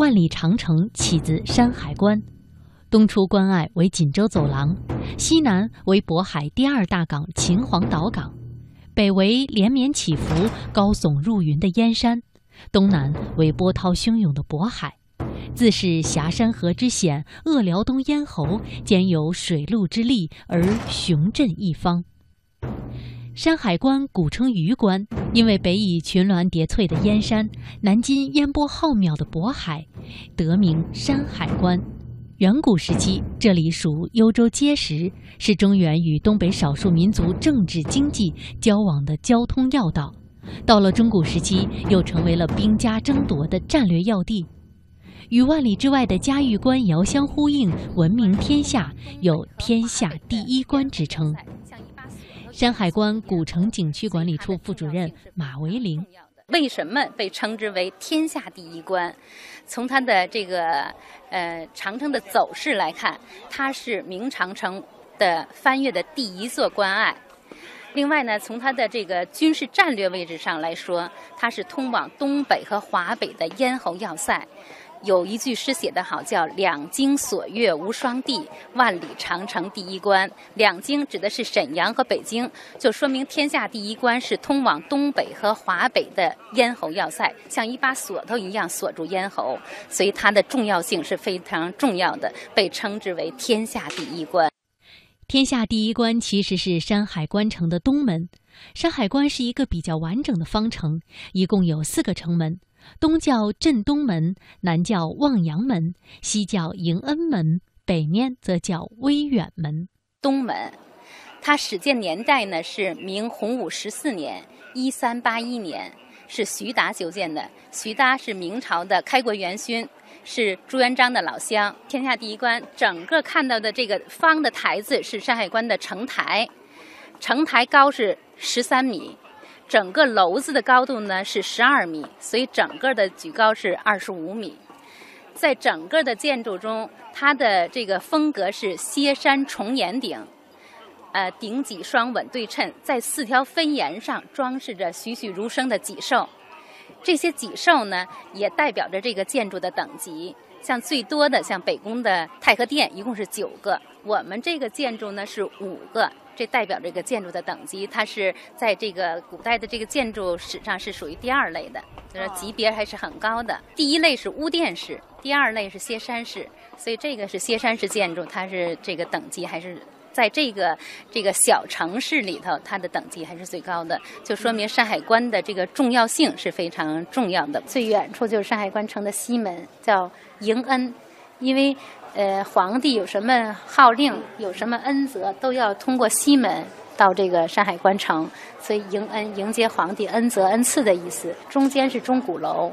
万里长城起自山海关，东出关隘为锦州走廊，西南为渤海第二大港秦皇岛港，北为连绵起伏、高耸入云的燕山，东南为波涛汹涌的渤海。自是峡山河之险，扼辽东咽喉，兼有水陆之利而雄镇一方。山海关古称榆关，因为北倚群峦叠翠的燕山，南襟烟波浩渺的渤海，得名山海关。远古时期，这里属幽州碣石，是中原与东北少数民族政治经济交往的交通要道。到了中古时期，又成为了兵家争夺的战略要地。与万里之外的嘉峪关遥相呼应，闻名天下，有“天下第一关”之称。山海关古城景区管理处副主任马维林：为什么被称之为天下第一关？从它的这个呃长城的走势来看，它是明长城的翻越的第一座关隘。另外呢，从它的这个军事战略位置上来说，它是通往东北和华北的咽喉要塞。有一句诗写得好，叫“两京锁钥无双地，万里长城第一关”。两京指的是沈阳和北京，就说明天下第一关是通往东北和华北的咽喉要塞，像一把锁头一样锁住咽喉，所以它的重要性是非常重要的，被称之为天下第一关。天下第一关其实是山海关城的东门。山海关是一个比较完整的方城，一共有四个城门。东叫镇东门，南叫望阳门，西叫迎恩门，北面则叫威远门。东门，它始建年代呢是明洪武十四年（一三八一年），是徐达修建的。徐达是明朝的开国元勋，是朱元璋的老乡。天下第一关，整个看到的这个方的台子是山海关的城台，城台高是十三米。整个楼子的高度呢是十二米，所以整个的举高是二十五米。在整个的建筑中，它的这个风格是歇山重檐顶，呃，顶脊双稳对称，在四条分檐上装饰着栩栩如生的脊兽。这些脊兽呢，也代表着这个建筑的等级。像最多的，像北宫的太和殿，一共是九个。我们这个建筑呢是五个。这代表这个建筑的等级，它是在这个古代的这个建筑史上是属于第二类的，就是级别还是很高的。第一类是屋殿式，第二类是歇山式，所以这个是歇山式建筑，它是这个等级还是在这个这个小城市里头，它的等级还是最高的，就说明山海关的这个重要性是非常重要的。最远处就是山海关城的西门，叫迎恩，因为。呃，皇帝有什么号令，有什么恩泽，都要通过西门到这个山海关城，所以迎恩迎接皇帝恩泽恩赐的意思。中间是钟鼓楼，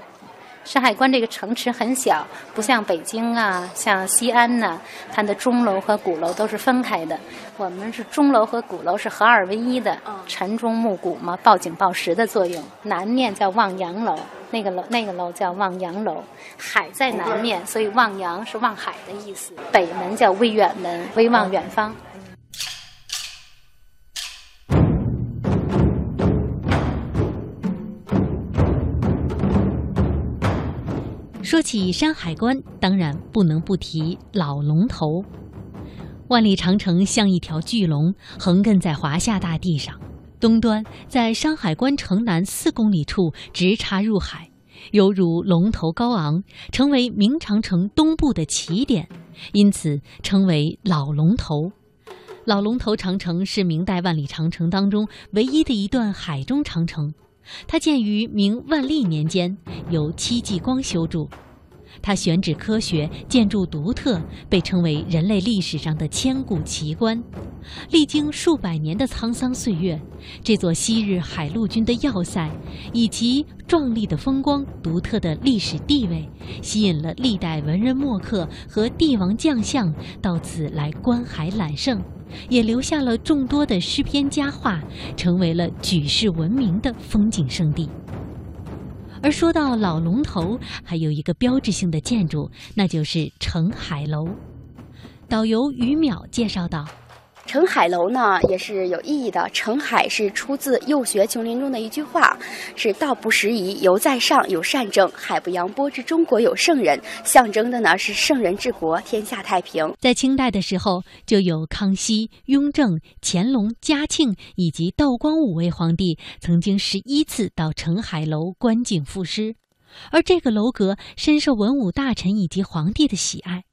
山海关这个城池很小，不像北京啊，像西安呢，它的钟楼和鼓楼都是分开的。我们是钟楼和鼓楼是合二为一的，晨钟暮鼓嘛，报警报时的作用。南面叫望洋楼。那个楼，那个楼叫望洋楼，海在南面，所以望洋是望海的意思。北门叫威远门，威望远方。说起山海关，当然不能不提老龙头。万里长城像一条巨龙，横亘在华夏大地上。东端在山海关城南四公里处直插入海，犹如龙头高昂，成为明长城东部的起点，因此称为老龙头。老龙头长城是明代万里长城当中唯一的一段海中长城，它建于明万历年间，由戚继光修筑。它选址科学，建筑独特，被称为人类历史上的千古奇观。历经数百年的沧桑岁月，这座昔日海陆军的要塞，以其壮丽的风光、独特的历史地位，吸引了历代文人墨客和帝王将相到此来观海揽胜，也留下了众多的诗篇佳话，成为了举世闻名的风景胜地。而说到老龙头，还有一个标志性的建筑，那就是澄海楼。导游于淼介绍道：“澄海楼呢也是有意义的。澄海是出自幼学琼林中的一句话，是“道不拾遗，犹在上有善政；海不扬波，之中国有圣人”，象征的呢是圣人治国，天下太平。在清代的时候，就有康熙、雍正、乾隆、嘉庆以及道光五位皇帝曾经十一次到澄海楼观景赋诗，而这个楼阁深受文武大臣以及皇帝的喜爱。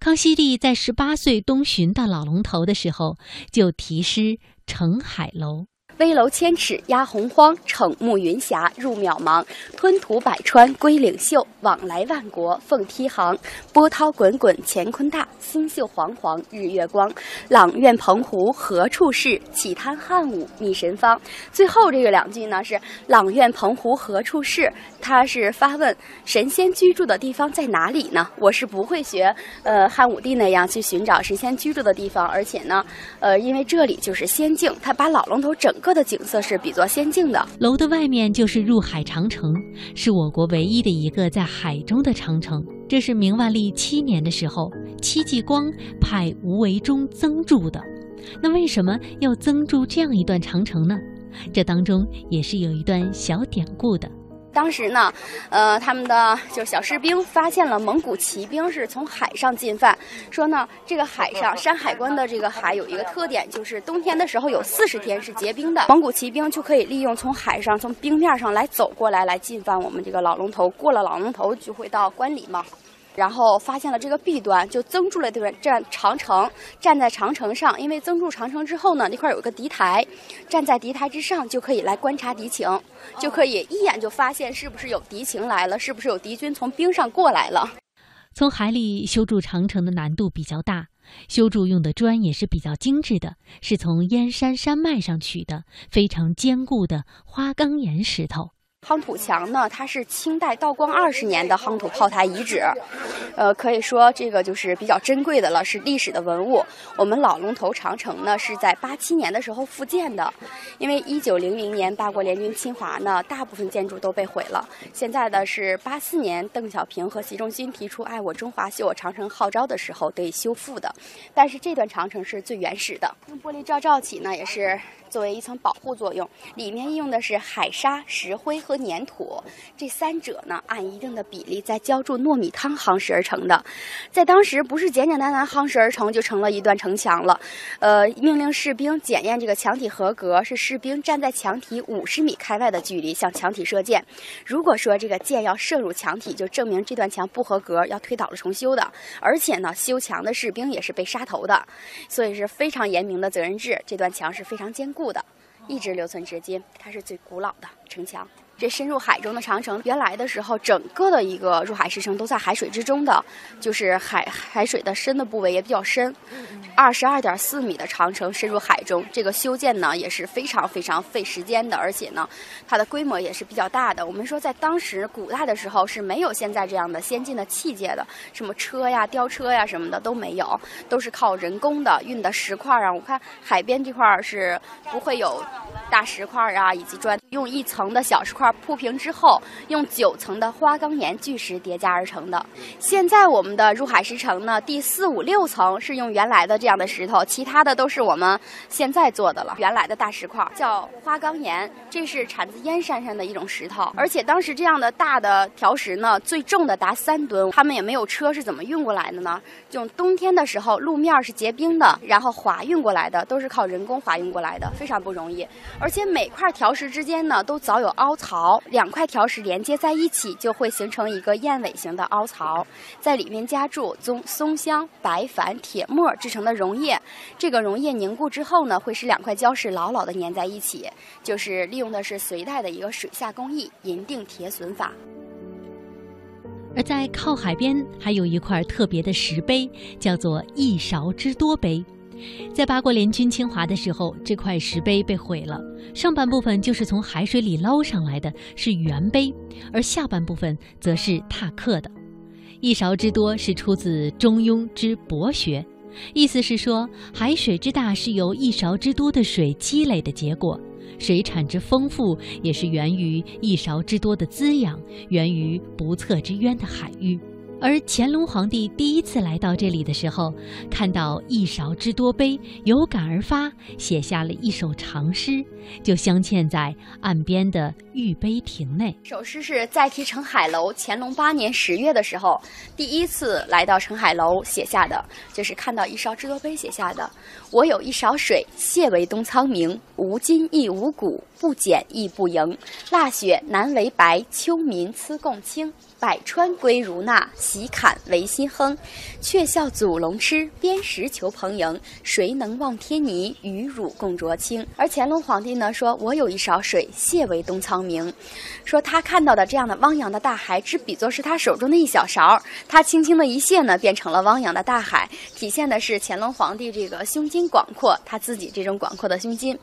康熙帝在十八岁东巡到老龙头的时候，就题诗《澄海楼》。危楼千尺压洪荒，逞木云霞入渺茫。吞吐百川归领袖，往来万国奉梯航。波涛滚滚乾坤大，星宿煌煌日月光。朗苑澎湖何处是？岂贪汉武觅神方。最后这个两句呢是“朗苑澎湖何处是”，他是发问神仙居住的地方在哪里呢？我是不会学呃汉武帝那样去寻找神仙居住的地方，而且呢，呃，因为这里就是仙境，他把老龙头整个。的景色是比作仙境的，楼的外面就是入海长城，是我国唯一的一个在海中的长城。这是明万历七年的时候，戚继光派吴惟忠增筑的。那为什么要增筑这样一段长城呢？这当中也是有一段小典故的。当时呢，呃，他们的就小士兵发现了蒙古骑兵是从海上进犯，说呢，这个海上 山海关的这个海有一个特点，就是冬天的时候有四十天是结冰的，蒙古骑兵就可以利用从海上从冰面上来走过来，来进犯我们这个老龙头，过了老龙头就会到关里嘛。然后发现了这个弊端，就增筑了这个站长城，站在长城上。因为增筑长城之后呢，那块有个敌台，站在敌台之上就可以来观察敌情，就可以一眼就发现是不是有敌情来了，是不是有敌军从冰上过来了。从海里修筑长城的难度比较大，修筑用的砖也是比较精致的，是从燕山山脉上取的，非常坚固的花岗岩石头。夯土墙呢，它是清代道光二十年的夯土炮台遗址，呃，可以说这个就是比较珍贵的了，是历史的文物。我们老龙头长城呢，是在八七年的时候复建的，因为一九零零年八国联军侵华呢，大部分建筑都被毁了。现在的是八四年邓小平和习仲勋提出“爱我中华，修我长城”号召的时候得以修复的，但是这段长城是最原始的，用玻璃罩罩起呢，也是。作为一层保护作用，里面用的是海沙、石灰和粘土，这三者呢按一定的比例再浇筑糯米汤夯实而成的。在当时不是简简单单夯实而成就成了一段城墙了，呃，命令士兵检验这个墙体合格，是士兵站在墙体五十米开外的距离向墙体射箭。如果说这个箭要射入墙体，就证明这段墙不合格，要推倒了重修的。而且呢，修墙的士兵也是被杀头的，所以是非常严明的责任制。这段墙是非常坚。固的，一直留存至今，它是最古老的城墙。这深入海中的长城，原来的时候，整个的一个入海石城都在海水之中的，就是海海水的深的部位也比较深。二十二点四米的长城深入海中，这个修建呢也是非常非常费时间的，而且呢，它的规模也是比较大的。我们说，在当时古代的时候是没有现在这样的先进的器械的，什么车呀、吊车呀什么的都没有，都是靠人工的运的石块啊。我看海边这块是不会有大石块啊，以及砖，用一层的小石块。铺平之后，用九层的花岗岩巨石叠加而成的。现在我们的入海石城呢，第四五六层是用原来的这样的石头，其他的都是我们现在做的了。原来的大石块叫花岗岩，这是产自燕山上的一种石头。而且当时这样的大的条石呢，最重的达三吨，他们也没有车，是怎么运过来的呢？就冬天的时候路面是结冰的，然后滑运过来的，都是靠人工滑运过来的，非常不容易。而且每块条石之间呢，都早有凹槽。两块条石连接在一起，就会形成一个燕尾形的凹槽，在里面加注松松香、白矾、铁末制成的溶液。这个溶液凝固之后呢，会使两块礁石牢牢的粘在一起。就是利用的是隋代的一个水下工艺——银锭铁榫法。而在靠海边还有一块特别的石碑，叫做一勺之多碑。在八国联军侵华的时候，这块石碑被毁了。上半部分就是从海水里捞上来的，是原碑；而下半部分则是拓刻的。一勺之多是出自《中庸之博学》，意思是说海水之大是由一勺之多的水积累的结果，水产之丰富也是源于一勺之多的滋养，源于不测之渊的海域。而乾隆皇帝第一次来到这里的时候，看到一勺之多杯，有感而发，写下了一首长诗，就镶嵌在岸边的玉碑亭内。首诗是在题澄海楼，乾隆八年十月的时候，第一次来到澄海楼写下的，就是看到一勺之多杯写下的。我有一勺水，谢为东苍明，无金亦无骨，不减亦不盈。腊雪难为白，秋民思共清。百川归如纳，喜侃为新亨。却笑祖龙痴，砭石求朋迎。谁能望天泥，与汝共酌清？而乾隆皇帝呢，说我有一勺水，谢为东苍明。说他看到的这样的汪洋的大海，只比作是他手中的一小勺。他轻轻的一泻呢，变成了汪洋的大海，体现的是乾隆皇帝这个胸襟广阔，他自己这种广阔的胸襟。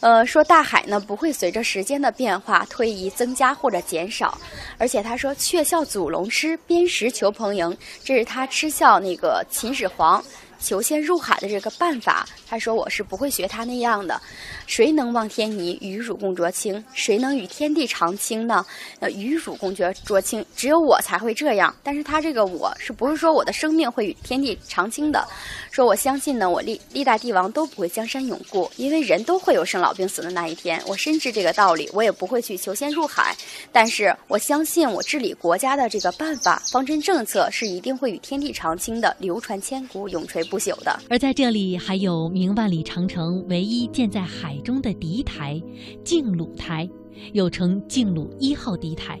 呃，说大海呢不会随着时间的变化推移增加或者减少，而且他说却笑祖龙痴，砭石求朋迎，这是他嗤笑那个秦始皇。求仙入海的这个办法，他说我是不会学他那样的。谁能望天泥，与汝共酌清？谁能与天地长清呢？呃，与汝共酌酌清，只有我才会这样。但是他这个我是不是说我的生命会与天地长清的？说我相信呢，我历历代帝王都不会江山永固，因为人都会有生老病死的那一天。我深知这个道理，我也不会去求仙入海。但是我相信我治理国家的这个办法、方针政策是一定会与天地长清的，流传千古，永垂。不朽的。而在这里，还有明万里长城唯一建在海中的敌台——靖鲁台，又称靖鲁一号敌台。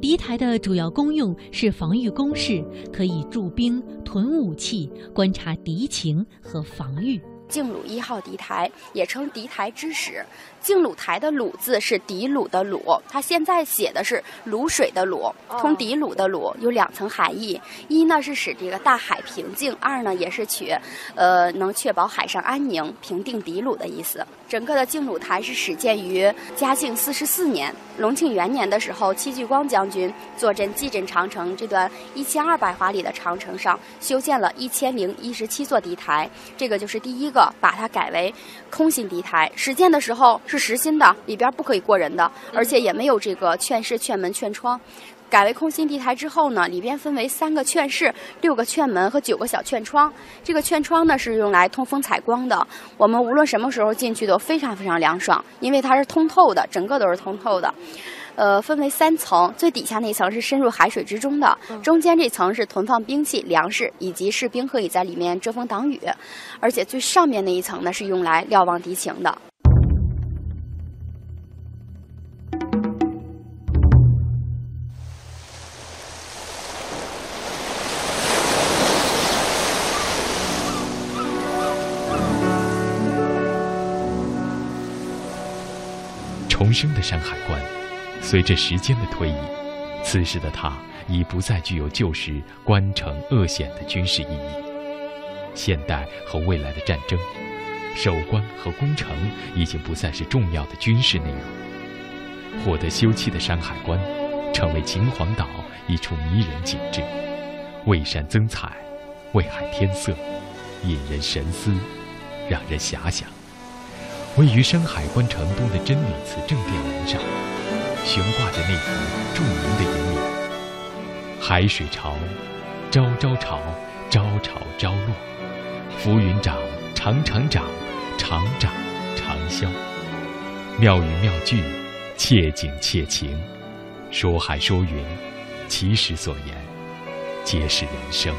敌台的主要功用是防御工事，可以驻兵、屯武器、观察敌情和防御。靖鲁一号敌台也称敌台之始。靖鲁台的鲁字是敌鲁的鲁，它现在写的是卤水的卤，通敌鲁的鲁有两层含义：一呢是使这个大海平静；二呢也是取，呃，能确保海上安宁、平定敌鲁的意思。整个的靖鲁台是始建于嘉靖四十四年，隆庆元年的时候，戚继光将军坐镇蓟镇长城这段一千二百华里的长城上，修建了一千零一十七座敌台，这个就是第一个把它改为空心敌台。实践的时候。是实心的，里边不可以过人的，而且也没有这个劝室、劝门、劝窗。改为空心地台之后呢，里边分为三个劝室、六个劝门和九个小劝窗。这个劝窗呢是用来通风采光的，我们无论什么时候进去都非常非常凉爽，因为它是通透的，整个都是通透的。呃，分为三层，最底下那层是深入海水之中的，中间这层是囤放兵器、粮食以及士兵可以在里面遮风挡雨，而且最上面那一层呢是用来瞭望敌情的。重生的山海关，随着时间的推移，此时的它已不再具有旧时关城扼险的军事意义。现代和未来的战争，守关和攻城已经不再是重要的军事内容。获得修葺的山海关，成为秦皇岛一处迷人景致，为山增彩，为海添色，引人神思，让人遐想。位于山海关城东的真理寺正殿门上，悬挂着那幅著名的楹联：“海水潮，朝朝潮，朝潮朝落。浮云长，长长长，长长长消。妙语妙句，切景切情，说海说云，其实所言，皆是人生。”